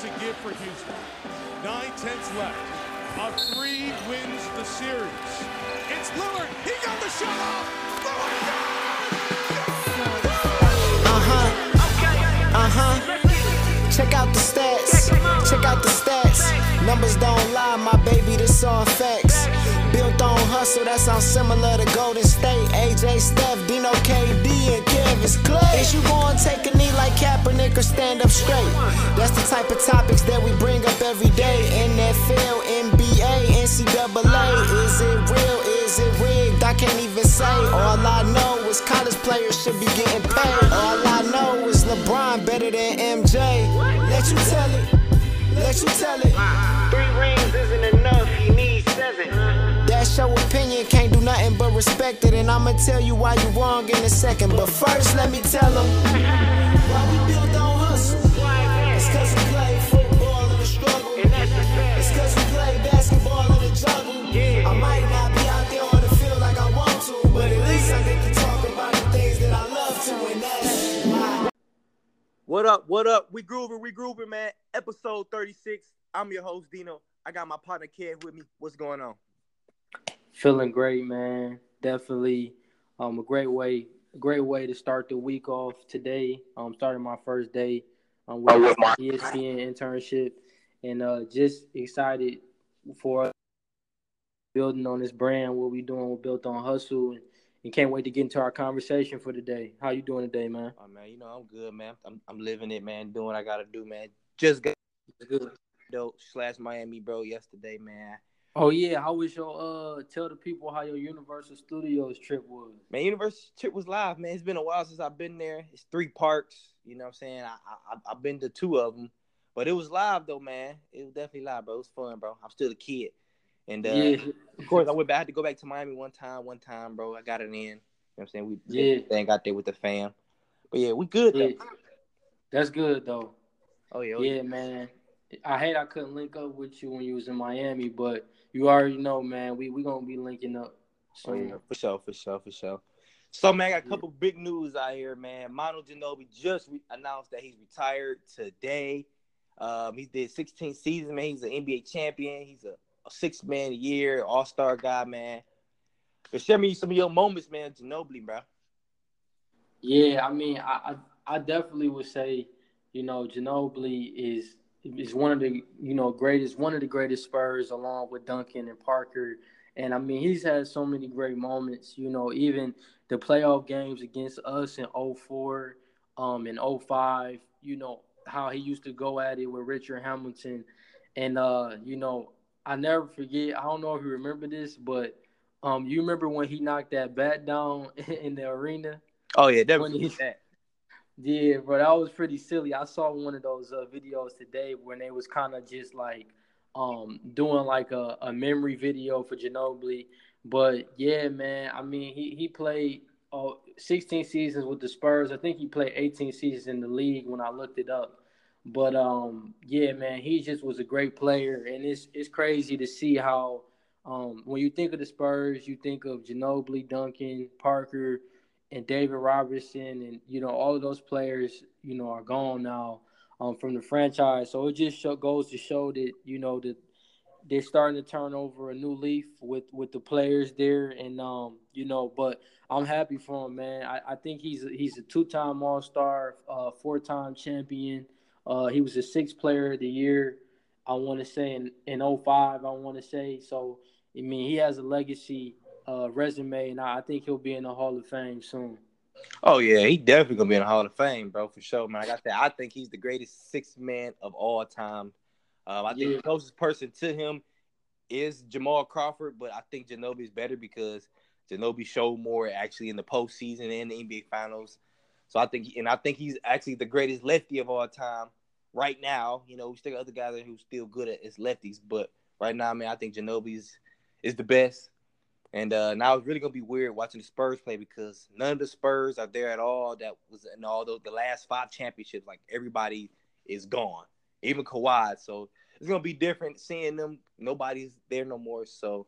to give for Houston. Nine tenths left. A three wins the series. It's Lillard. He got the shot off. Uh huh. Uh huh. Check out the stats. Check out the stats. Numbers don't lie, my baby. This all facts. Built on hustle, that sounds similar to Golden State. AJ Steph, Dino KD, and Kevin Clay. Is you gonna take a knee like Kaepernick or stand up straight? That's the type of topics that we bring up every day. NFL, NBA, NCAA. Is it real? Is it rigged? I can't even say. All I know is college players should be getting paid. All I know is LeBron better than MJ. Let you tell it. Let you tell it. Three rings isn't enough, you need seven. That's your opinion, can't do nothing but respect it. And I'ma tell you why you wrong in a second. But first, let me tell them why we built on hustle. It's cause we play football in the struggle. And that's the fact. It's cause we play basketball in the jungle. I might not be out there on the field like I want to, but at least I get to talk about the things that I love to, and that's why. What up? What up? We grooving, we grooving, man. Episode 36. I'm your host, Dino. I got my partner Kev with me. What's going on? Feeling great, man. Definitely um, a great way, a great way to start the week off today. Um, starting my first day um, with my ESPN internship, and uh, just excited for building on this brand. What we doing? We're built on hustle, and, and can't wait to get into our conversation for today. How you doing today, man? Oh man, you know I'm good, man. I'm I'm living it, man. Doing what I gotta do, man. Just got Good. dope slash Miami, bro. Yesterday, man. Oh yeah, how was your uh? Tell the people how your Universal Studios trip was. Man, Universal trip was live, man. It's been a while since I've been there. It's three parks. You know what I'm saying? I, I I've been to two of them, but it was live though, man. It was definitely live, bro. It was fun, bro. I'm still a kid, and uh, yeah, of course I went back. I had to go back to Miami one time. One time, bro. I got it in. You know what I'm saying? We Yeah. Got there with the fam. But yeah, we good though. yeah. That's good though. Oh yeah, oh, Yeah, man. I hate I couldn't link up with you when you was in Miami, but you already know, man. We we gonna be linking up Oh, yeah, for sure, for sure, for sure. So, man, I got a couple big news out here, man. Manu Ginobili just re- announced that he's retired today. Um, he did 16 seasons, man. He's an NBA champion. He's a, a six man a year, all star guy, man. But share me some of your moments, man, Ginobili, bro. Yeah, I mean, I, I I definitely would say, you know, Ginobili is is one of the you know greatest one of the greatest Spurs along with Duncan and Parker. And I mean, he's had so many great moments. You know, even the playoff games against us in 04, um, in 05, You know how he used to go at it with Richard Hamilton, and uh, you know, I never forget. I don't know if you remember this, but um, you remember when he knocked that bat down in the arena? Oh yeah, never When he- that. Yeah, bro, that was pretty silly. I saw one of those uh, videos today when they was kind of just like um doing like a, a memory video for Ginobili. But yeah, man, I mean he he played uh, 16 seasons with the Spurs. I think he played 18 seasons in the league when I looked it up. But um yeah, man, he just was a great player, and it's it's crazy to see how um when you think of the Spurs, you think of Ginobili, Duncan, Parker and David Robinson, and you know all of those players, you know, are gone now um, from the franchise. So it just show, goes to show that you know that they're starting to turn over a new leaf with with the players there, and um, you know, but I'm happy for him, man. I, I think he's he's a two time All Star, uh, four time champion. Uh, he was a sixth player of the year. I want to say in in 05, I want to say so. I mean, he has a legacy uh, resume, and I I think he'll be in the Hall of Fame soon. Oh yeah, he definitely gonna be in the Hall of Fame, bro, for sure, man. I got that. I think he's the greatest six man of all time. Um, I think Yeah. the closest person to him is Jamal Crawford, but I think Ginobili is better because Ginobili showed more actually in the postseason and the NBA Finals. So I think, and I think he's actually the greatest lefty of all time right now. You know, we still got other guys who's still good at as lefties, but right now, man, I think Ginobili's is the best. And uh, now it's really gonna be weird watching the Spurs play because none of the Spurs are there at all. That was in all the, the last five championships. Like everybody is gone, even Kawhi. So it's gonna be different seeing them. Nobody's there no more. So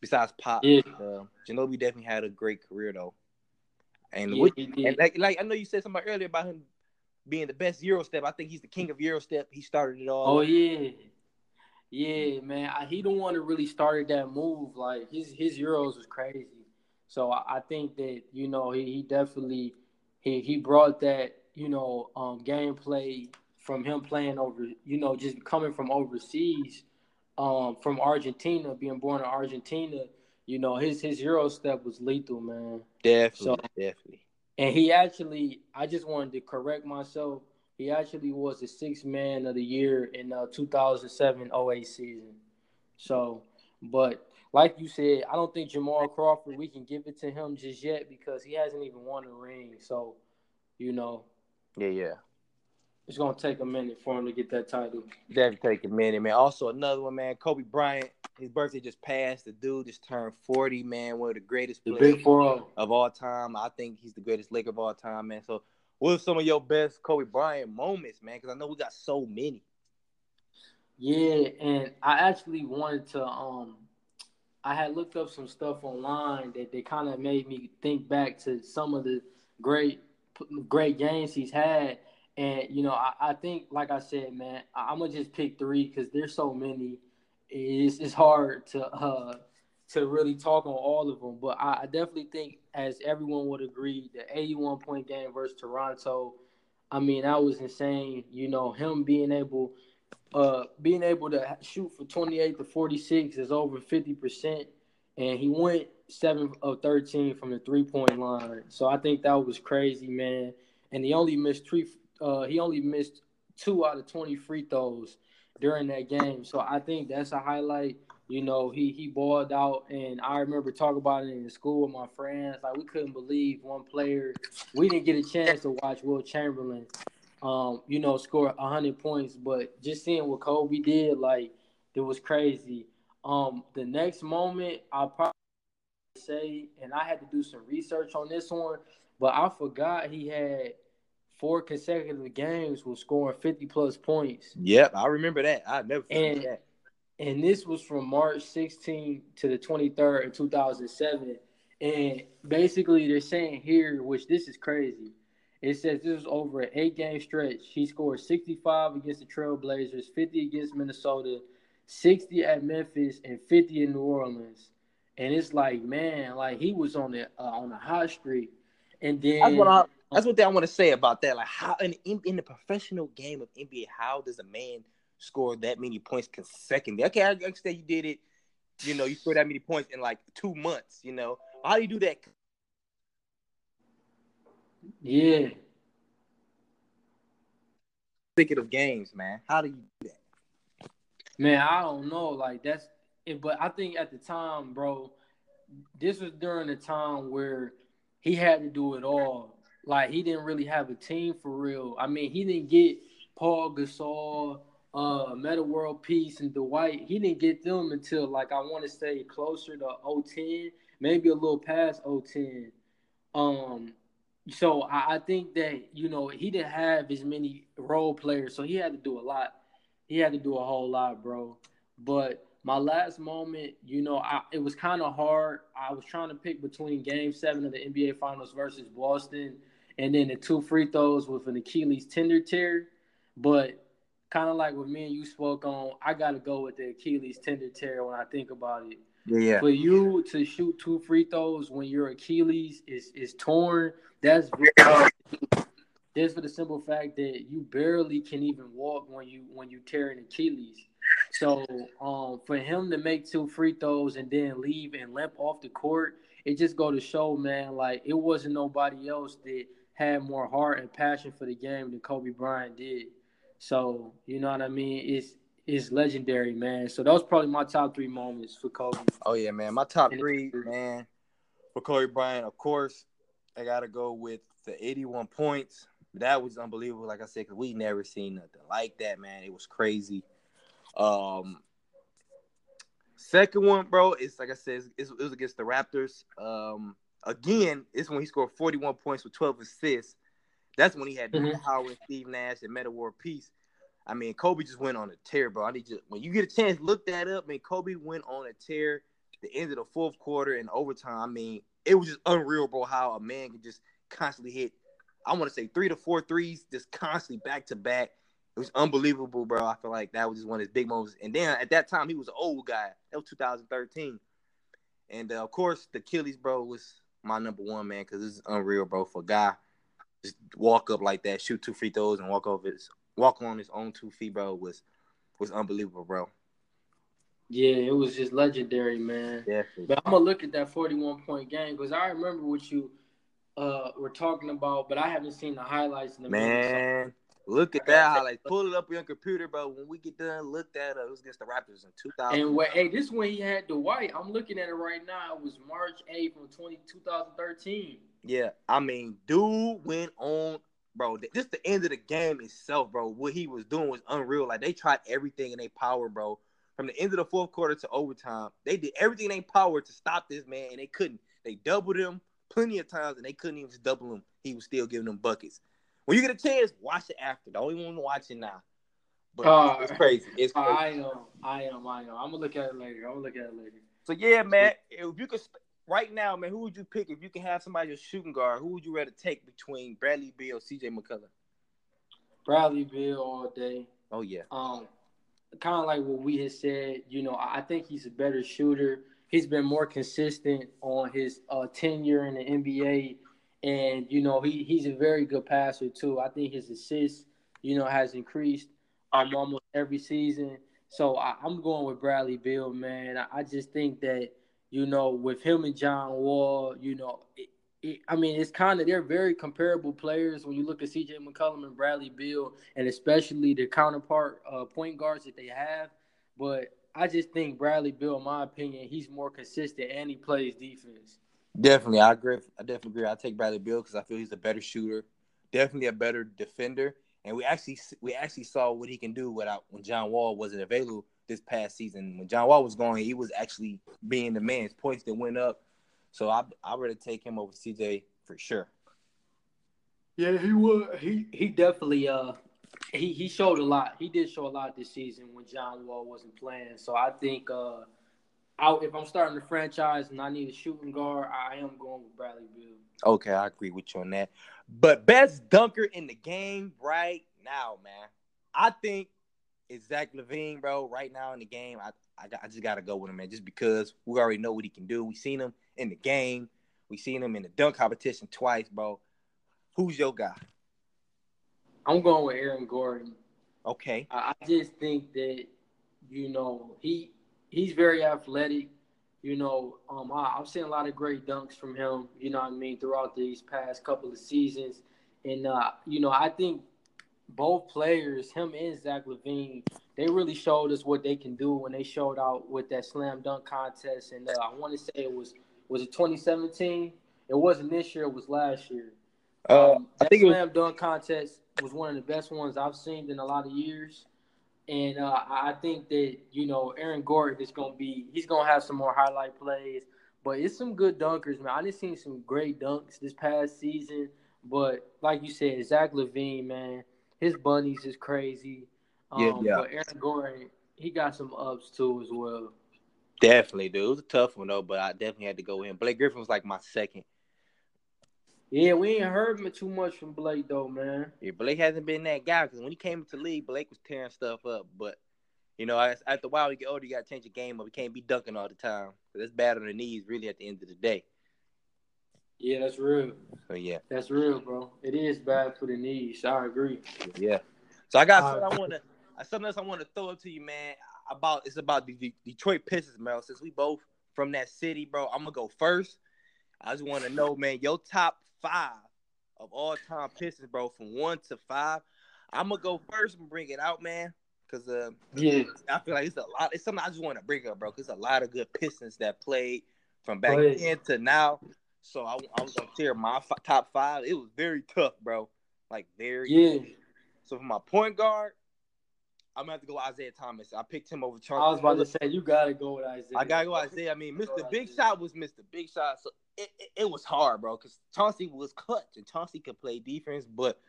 besides Pop, Yeah. uh, Ginobili definitely had a great career though. And, Yeah, with- and like, like I know you said something earlier about him being the best Euro step. I think he's the king of Euro step. He started it all. Oh yeah, yeah, man. I, he don't want to really started that move. Like his his Euros was crazy. So I, I think that you know he, he definitely he he brought that you know um, gameplay from him playing over you know just coming from overseas, um, from Argentina, being born in Argentina. You know his his Euro step was lethal, man. Definitely, So- definitely. And he actually, I just wanted to correct myself. He actually was the sixth man of the year in uh, 2007 08 season. So, but like you said, I don't think Jamal Crawford, we can give it to him just yet because he hasn't even won a ring. So, you know, Yeah, yeah. it's going to take a minute for him to get that title. Definitely take a minute, man. Also, another one, man. Kobe Bryant. His birthday just passed. The dude just turned 40, man. One of the greatest The players big 4 of all time. I think he's the greatest Laker of all time, man. So, what are some of your best Kobe Bryant moments, man? Because I know we got so many. Yeah, and I actually wanted to um I had looked up some stuff online that they kind of made me think back to some of the great great games he's had and you know I, I think like I said man I, I'm gonna just pick three because there's so many it's, it's hard to uh to really talk on all of them but I, I definitely think as everyone would agree the 81 point game versus Toronto I mean that was insane you know him being able uh, being able to shoot for 28 to 46 is over 50%. And he went 7 of 13 from the three point line. So I think that was crazy, man. And he only missed three, uh, he only missed two out of 20 free throws during that game. So I think that's a highlight. You know, he he balled out, and I remember talking about it in school with my friends. Like we couldn't believe one player. We didn't get a chance to watch Wilt Chamberlain um, you know, score hundred points. But just seeing what Kobe did, like it was crazy. Um, the next moment, I'll probably say, and I had to do some research on this one, but I forgot he had four consecutive games with scoring fifty plus points, Yep, I remember that. I never forget And- that. And this was from March 16 to the 23rd in 2007. And basically, they're saying here, which this is crazy. It says this was over an eight game stretch. He scored 65 against the Trailblazers, 50 against Minnesota, 60 at Memphis, and 50 in New Orleans. And it's like, man, like he was on the uh, on a hot streak. And then That's what I. That's what I want to say about that. Like how in, in in the professional game of NBA, how does a man score that many points consecutively? Okay, I understand you did it. You know, you scored that many points in like two months. You know, how do you do that? yeah, Consecutive games, man. How do you do that? Man, I don't know. Like that's it, but I think at the time, bro, this was during the time where he had to do it all. Like he didn't really have a team for real. I mean, he didn't get Pau Gasol, uh, Metta World Peace, and Dwight. He didn't get them until like I want to say closer to 010, maybe a little past 010. Um, so I, I think that you know he didn't have as many role players, so he had to do a lot. He had to do a whole lot, bro. But my last moment, you know, I, it was kind of hard. I was trying to pick between Game Seven of the NBA Finals versus Boston, and then the two free throws with an Achilles tender tear. But kind of like what me and you spoke on, I got to go with the Achilles tender tear when I think about it Yeah, for you to shoot two free throws when your Achilles is is torn, that's very hard just for the simple fact that you barely can even walk when you when you tear an Achilles. So um, for him to make two free throws and then leave and limp off the court, it just go to show, man, like it wasn't nobody else that had more heart and passion for the game than Kobe Bryant did. So you know what I mean? It's it's legendary, man. So that was probably my top three moments for Kobe. Oh yeah, man. My top three, man, for Kobe Bryant, of course, I gotta go with the 81 points. That was unbelievable, like I said, because we never seen nothing like that, man. It was crazy. Um, second one, bro, it's like I said, it's, it was against the Raptors. Um, again, it's when he scored 41 points with 12 assists. That's when he had Mhm. Dwight Howard, Steve Nash, and Metta War Peace. I mean, Kobe just went on a tear, bro. I need you when you get a chance, look that up. I mean, Kobe went on a tear the end of the fourth quarter and overtime. I mean, it was just unreal, bro, how a man could just constantly hit I want to say three to four threes, just constantly back to back. It was unbelievable, bro. I feel like that was just one of his big moments. And then at that time, he was an old guy. That was 2013. And uh, of course, the Achilles, bro, was my number one man because it's unreal, bro. For a guy just walk up like that, shoot two free throws, and walk over his walk on his own two feet, bro, was was unbelievable, bro. Yeah, it was just legendary, man. Definitely. But I'm gonna look at that 41 point game because I remember what you uh were talking about, but I haven't seen the highlights in the Man, look at that highlight. Pull it up on your computer, bro. When we get done, look that up. It was against the Raptors in 2000. And hey, this when he had Dwight. I'm looking at it right now. It was March 8th from 20, 2013. Yeah, I mean, dude went on, bro. Just the end of the game itself, bro. What he was doing was unreal. Like they tried everything in their power, bro. From the end of the fourth quarter to overtime, they did everything in their power to stop this man, and they couldn't. They doubled him plenty of times, and they couldn't even double him. He was still giving them buckets. When you get a chance, watch it after. Don't even want to watch it now. But Uh, it's crazy. It's crazy. I am, I am, I am. I'm gonna look at it later. I'm gonna look at it later. So yeah, man. If you could right now, man, who would you pick if you can have somebody as shooting guard? Who would you rather take between Bradley Beal, C.J. McCollum? Bradley Beal all day. Oh yeah, Um, kind of like what we had said. You know, I think he's a better shooter. He's been more consistent on his uh, tenure in the NBA, and you know he he's a very good passer too. I think his assists, you know, has increased um almost every season. So I, I'm going with Bradley Beal, man. I, I just think that you know with him and John Wall, you know. It, it, I mean, it's kind of they're very comparable players when you look at C.J. McCollum and Bradley Beal, and especially the counterpart uh, point guards that they have. But I just think Bradley Beal, in my opinion, he's more consistent and he plays defense. definitely. I agree. I definitely agree. I take Bradley Beal because I feel he's a better shooter, definitely a better defender, and we actually we actually saw what he can do without when John Wall wasn't available this past season. When John Wall was going, he was actually being the man. His points that went up. So I I rather take him over CJ for sure. Yeah, he would. He he definitely uh he he showed a lot. He did show a lot this season when John Wall wasn't playing. So I think uh I, if I'm starting the franchise and I need a shooting guard, I am going with Bradley Beal. Okay, I agree with you on that. But best dunker in the game right now, man. I think it's Zach LaVine, bro. Right now in the game, I I, got, I just gotta go with him, man. Just because we already know what he can do. We seen him in the game. We seen him in the dunk competition twice, bro. Who's your guy? I'm going with Aaron Gordon. Okay. I, I just think that you know he he's very athletic. You know, um, I, I've seen a lot of great dunks from him. You know, what I mean, throughout these past couple of seasons, and uh, you know, I think both players, him and Zach LaVine, they really showed us what they can do when they showed out with that slam dunk contest. And uh, I want to say it was was it 2017? It wasn't this year. It was last year. Uh, Um, I that think it was. slam dunk contest was one of the best ones I've seen in a lot of years. And uh, I I think that you know Aaron Gordon is gonna be he's gonna have some more highlight plays, but it's some good dunkers, man. I just seen some great dunks this past season. But like you said, Zach LaVine, man, his bunnies is crazy. Um, Yeah, yeah. But Aaron Gordon, he got some ups too as well. Definitely, dude. It was a tough one though, but I definitely had to go in. Blake Griffin was like my second. Yeah, we ain't heard too much from Blake though, man. Yeah, Blake hasn't been that guy because when he came into league, Blake was tearing stuff up. But you know, as, after a while, you get older, you got to change your game up. You can't be dunking all the time it's bad on the knees. Really, at the end of the day. Yeah, that's real. So yeah, That's real, bro. It is bad for the knees. I agree. yeah. So I got Uh, something I want to, something else I want to throw up to you, man. About it's about the, the Detroit Pistons, Mel. Since we both from that city, bro, I'm gonna go first. I just want to know, man, your top five of all time Pistons, bro, from one to five. I'm gonna go first and bring it out, man, because uh, Yeah. I feel like it's a lot. It's something I just want to bring up, bro. Cause there's a lot of good Pistons that played from back Right. then to now. So I, I was gonna share my f- top five. It was very tough, bro. Like very. Yeah. So for my point guard, I'm gonna have to go Isiah Thomas. I picked him over Charles. I was about to say you gotta go with Isiah. I gotta go Isiah. I mean, Go Mr. Big Isiah. Shot was Mr. Big Shot, so it, it, it was hard, bro. Cause Chauncey was clutch and Chauncey could play defense, but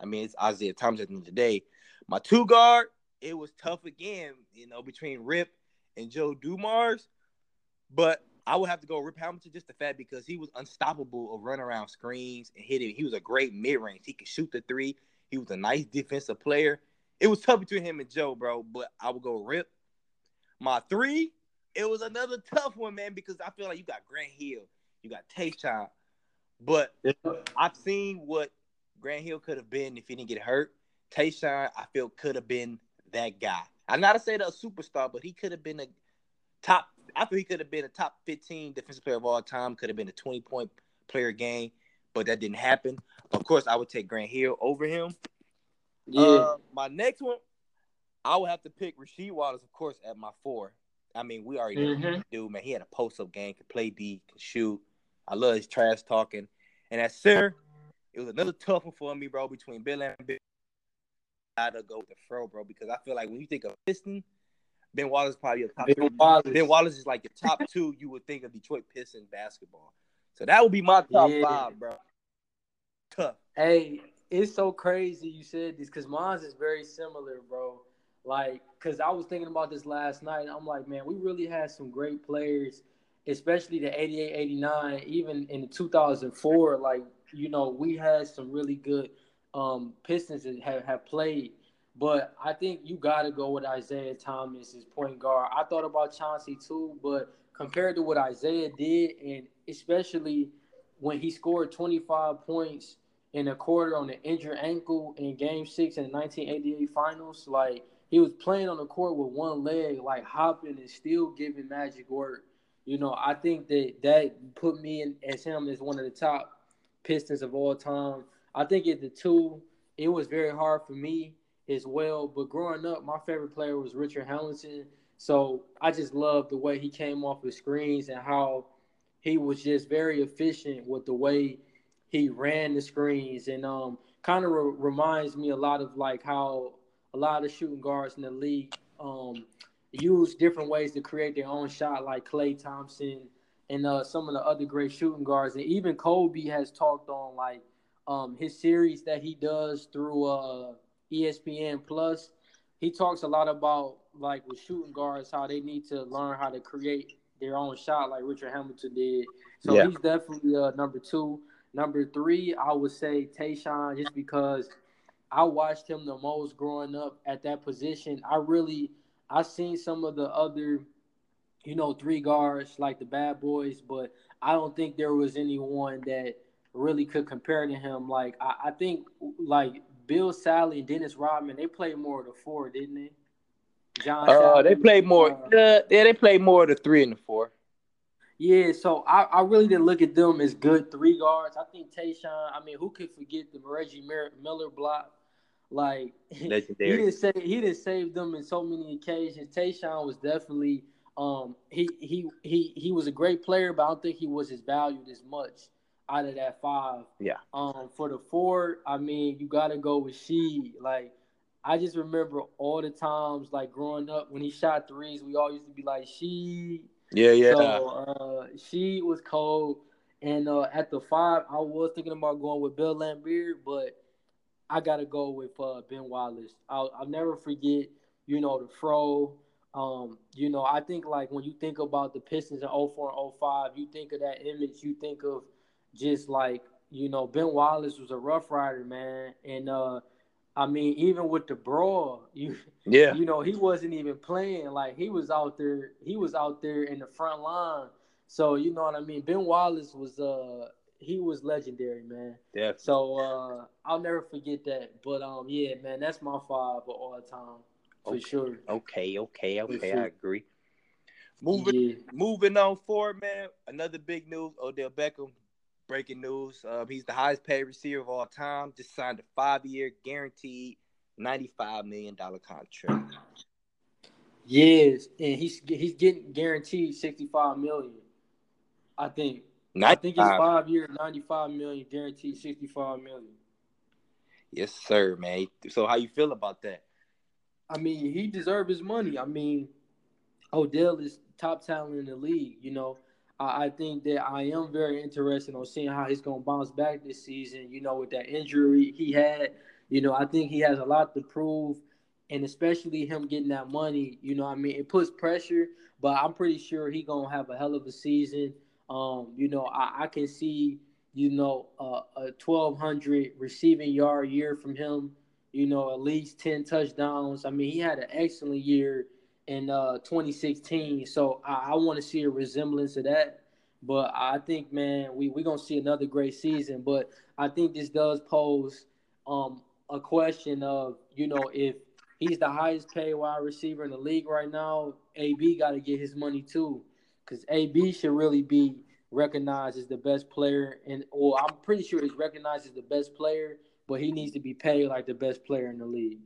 I mean, it's Isiah Thomas at the end of the day. My two guard, it was tough again, you know, between Rip and Joe Dumars. But I would have to go Rip Hamilton just the fact because he was unstoppable of running around screens and hitting. He was a great mid range. He could shoot the three. He was a nice defensive player. It was tough between him and Joe, bro. But I would go Rip. My three, it was another tough one, man, because I feel like you got Grant Hill, you got Tayshaun, but I've seen what Grant Hill could have been if he didn't get hurt. Tayshaun, I feel could have been that guy. I'm not to say that a superstar, but he could have been a top. I feel he could have been a top 15 defensive player of all time. Could have been a 20 point player game, but that didn't happen. Of course, I would take Grant Hill over him. Yeah. Uh, my next one, I would have to pick Rasheed Wallace, of course, at my four. I mean, we already know Mhm. what he do, man. He had a post up game, could play D, could shoot. I love his trash talking. And at center, it was another tough one for me, bro, between Bill and Bill. I had to go with the fro, bro, because I feel like when you think of Piston, Ben Wallace is probably your top Ben. Wallace. Ben Wallace is like your top two. You would think of Detroit Pistons basketball. So that would be my top Yeah. five, bro. Tough. Hey, it's so crazy you said this because mine's is very similar, bro. Like, cause I was thinking about this last night. I'm like, man, we really had some great players, especially the 88, 89, even in the 2004. Like, you know, we had some really good um, Pistons that have, have played. But I think you got to go with Isiah Thomas as point guard. I thought about Chauncey too, but compared to what Isiah did, and especially when he scored 25 points in a quarter on an injured ankle in Game Six in the 1988 Finals. Like he was playing on the court with one leg, like hopping and still giving magic work. You know, I think that that put me in as him as one of the top Pistons of all time. I think at the two, it was very hard for me as well. But growing up, my favorite player was Richard Hamilton. So I just loved the way he came off the screens and how he was just very efficient with the way he ran the screens and um kind of re- reminds me a lot of like how a lot of shooting guards in the league um use different ways to create their own shot like Klay Thompson and uh, some of the other great shooting guards and even Kobe has talked on like um his series that he does through uh ESPN plus he talks a lot about like with shooting guards how they need to learn how to create their own shot like Richard Hamilton did so Yeah. he's definitely uh, number two Number three, I would say Tayshaun, just because I watched him the most growing up at that position. I really, I seen some of the other, you know, three guards like the Bad Boys, but I don't think there was anyone that really could compare to him. Like I, I think, like Bill Salley and Dennis Rodman, they played more of the four, didn't they? John. Uh, they played more. uh, yeah, they played more of the three and the four. Yeah, so I, I really didn't look at them as good three guards. I think Tayshaun. I mean, who could forget the Reggie Mir- Miller block? Like Legendary. he didn't say he didn't save them in so many occasions. Tayshaun was definitely um he he he he was a great player, but I don't think he was as valued as much out of that five. Yeah. Um, for the four, I mean, you got to go with she. Like, I just remember all the times, like growing up, when he shot threes, we all used to be like, she. Yeah, yeah. So uh, she was cold, and uh, at the five, I was thinking about going with Bill Laimbeer, but I gotta go with uh, Ben Wallace. I'll, I'll never forget, you know, the fro. Um, you know, I think like when you think about the Pistons in 04 and 05, you think of that image. You think of just like you know, Ben Wallace was a rough rider, man, and uh, I mean, even with the brawl, you yeah. you know, he wasn't even playing. Like he was out there, he was out there in the front line. So you know what I mean. Ben Wallace was uh he was legendary, man. Yeah. So uh I'll never forget that. But um yeah, man, that's my five of all time for Okay. sure. Okay, okay, okay. sure. I agree. Moving Yeah. moving on forward, man. Another big news: Odell Beckham. Breaking news. Um, he's the highest paid receiver of all time. Just signed a five-year, guaranteed, ninety-five million dollar contract. Yes, and he's he's getting guaranteed sixty five million. I think. I think it's five years, ninety five million, guaranteed sixty five million. Yes, sir, man. So, how you feel about that? I mean, he deserved his money. I mean, Odell is top talent in the league. You know, I, I think that I am very interested on seeing how he's going to bounce back this season. You know, with that injury he had, you know, I think he has a lot to prove. and especially him getting that money, you know, I mean, it puts pressure. But I'm pretty sure he gonna have a hell of a season. Um, you know, I, I can see, you know, uh, a 1,200 receiving yard year from him. You know, at least 10 touchdowns. I mean, he had an excellent year in uh, 2016. So I, I want to see a resemblance of that. But I think, man, we we're gonna see another great season. But I think this does pose um, a question of, you know, if he's the highest paid wide receiver in the league right now, AB got to get his money too, because AB should really be recognized as the best player, and or I'm pretty sure he's recognized as the best player, but he needs to be paid like the best player in the league,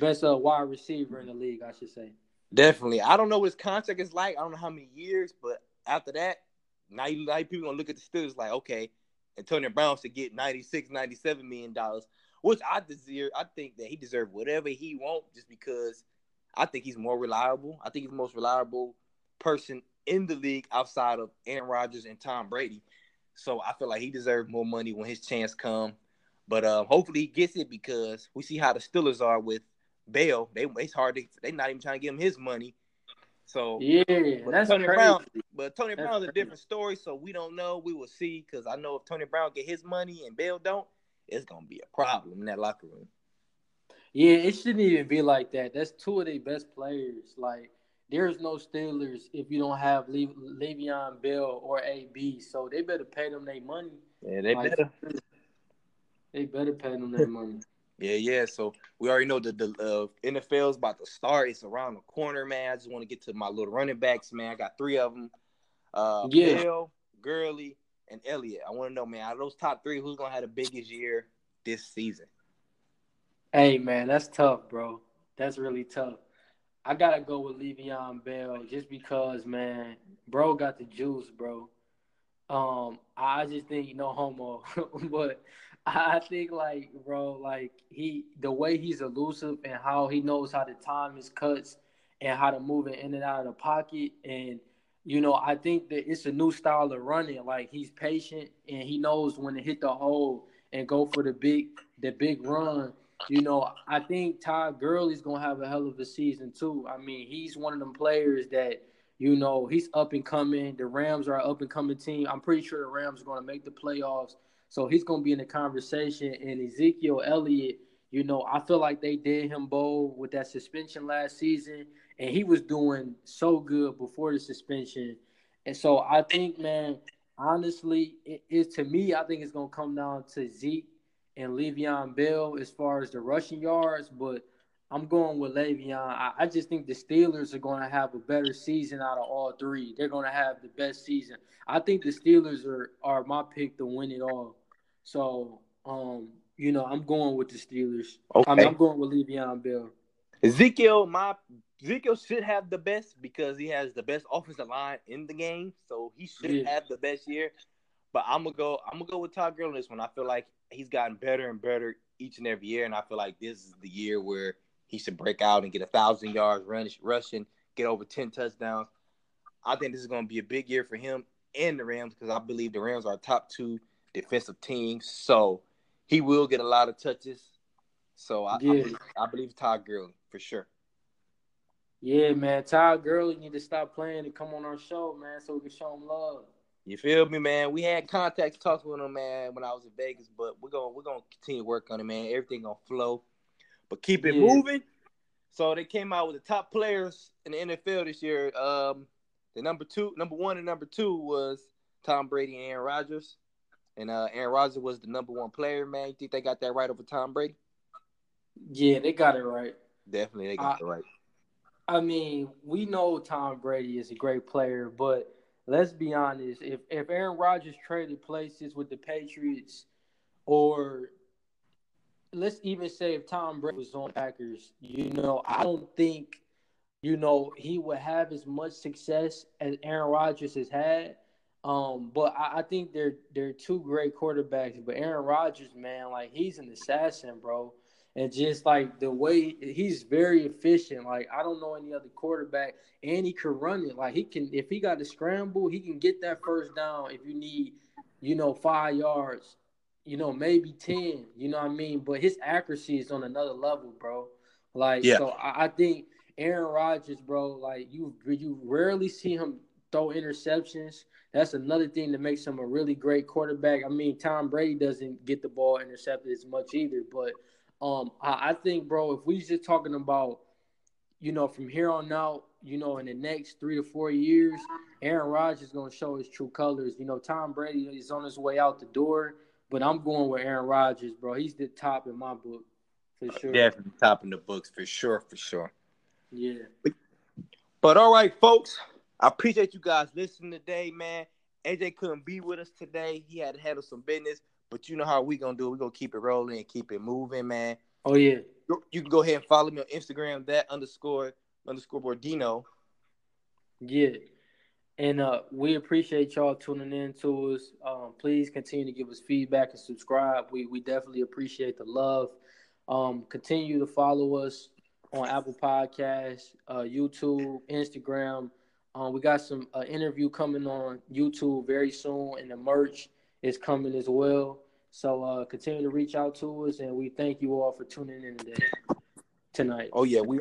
best uh, wide receiver in the league, I should say. Definitely. I don't know what his contract is like. I don't know how many years, but after that, now, you, now people gonna look at the Steelers like, okay, Antonio Brown should get 96, 97 million dollars, which I deserve. I think that he deserves whatever he wants just because I think he's more reliable. I think he's the most reliable person in the league outside of Aaron Rodgers and Tom Brady. So I feel like he deserves more money when his chance come. But uh, hopefully he gets it because we see how the Steelers are with Bell. They it's hard to they not even trying to give him his money. So yeah, that's Tony crazy. Brown, but Tony That's Brown's a different story. So we don't know. We will see because I know if Tony Brown get his money and Bell don't, it's gonna be a problem in that locker room. Yeah, it shouldn't even be like that. That's two of their best players. Like, there's no Steelers if you don't have Le- Le'Veon Bell or AB. So they better pay them their money. Yeah, they Like, better. They better pay them their money. Yeah, yeah. So we already know that the uh, NFL's about to start. It's around the corner, man. I just want to get to my little running backs, man. I got three of them. Uh, Yeah. Bell, Gurley, and Elliott. I want to know, man, out of those top three, who's gonna have the biggest year this season? Hey man, that's tough, bro. That's really tough. I gotta go with Le'Veon Bell just because, man, bro got the juice, bro. Um, I just think no homo, but I think like, bro, like he, the way he's elusive and how he knows how to time his cuts and how to move it in and out of the pocket, and you know, I think that it's a new style of running. Like he's patient and he knows when to hit the hole and go for the big, the big run. You know, I think Todd Gurley's gonna have a hell of a season too. I mean, he's one of them players that you know he's up and coming. The Rams are an up and coming team. I'm pretty sure the Rams are gonna make the playoffs, so he's gonna be in the conversation. And Ezekiel Elliott, you know, I feel like they did him bold with that suspension last season, and he was doing so good before the suspension. And so I think, man, honestly, it is to me. I think it's gonna come down to Zeke and Le'Veon Bell as far as the rushing yards, but I'm going with Le'Veon. I, I just think the Steelers are going to have a better season out of all three. They're going to have the best season. I think the Steelers are are my pick to win it all. So, um, you know, I'm going with the Steelers. I mean, Okay. I'm going with Le'Veon Bell. Ezekiel, my Ezekiel should have the best because he has the best offensive line in the game, so he should Yeah. have the best year. But I'm gonna go. I'm gonna go with Todd Gurley on this one. I feel like he's gotten better and better each and every year, and I feel like this is the year where he should break out and get a thousand yards run, rushing, get over ten touchdowns. I think this is gonna be a big year for him and the Rams because I believe the Rams are top two defensive team, So he will get a lot of touches. So I, I, believe, I believe Todd Gurley for sure. Yeah, man. Todd Gurley need to stop playing and come on our show, man, so we can show him love. You feel me, man? We had contact talks with him, man, when I was in Vegas, but we're gonna we're gonna continue to work on it, man. Everything gonna flow, but keep it Yeah. moving. So they came out with the top players in the NFL this year. Um, the number two, number one, and number two was Tom Brady and Aaron Rodgers, and uh, Aaron Rodgers was the number one player. Man, you think they got that right over Tom Brady? Yeah, they got it right. Definitely, they got I- it right. I mean, we know Tom Brady is a great player, but let's be honest. If if Aaron Rodgers traded places with the Patriots, or let's even say if Tom Brady was on Packers, you know, I don't think, you know, he would have as much success as Aaron Rodgers has had. Um, but I, I think they're they're two great quarterbacks. But Aaron Rodgers, man, like he's an assassin, bro. And just like the way he's very efficient. Like I don't know any other quarterback, and he can run it. Like he can, if he got to scramble, he can get that first down. If you need, you know, five yards, you know, maybe ten. You know what I mean? But his accuracy is on another level, bro. Like, Yeah. so I, I think Aaron Rodgers, bro, like you you rarely see him throw interceptions. That's another thing that makes him a really great quarterback. I mean, Tom Brady doesn't get the ball intercepted as much either, but um, I, I think, bro, if we just talking about, you know, from here on out, you know, in the next three to four years, Aaron Rodgers is gonna show his true colors. You know, Tom Brady is on his way out the door, but I'm going with Aaron Rodgers, bro. He's the top in my book for sure. Definitely top in the books for sure, for sure. Yeah. But all right, folks, I appreciate you guys listening today, man. AJ couldn't be with us today. He had to handle some business, but you know how we gonna do. it. We're gonna keep it rolling and keep it moving, man. Oh yeah. You- You can go ahead and follow me on Instagram, that underscore underscore Bordino. Yeah. And uh, we appreciate y'all tuning in to us. Um, please continue to give us feedback and subscribe. We we definitely appreciate the love. Um, continue to follow us on Apple Podcasts, uh, YouTube, Instagram. Um, we got some uh, interview coming on YouTube very soon, and the merch is coming as well. So uh, continue to reach out to us, and we thank you all for tuning in today, tonight. Oh yeah, we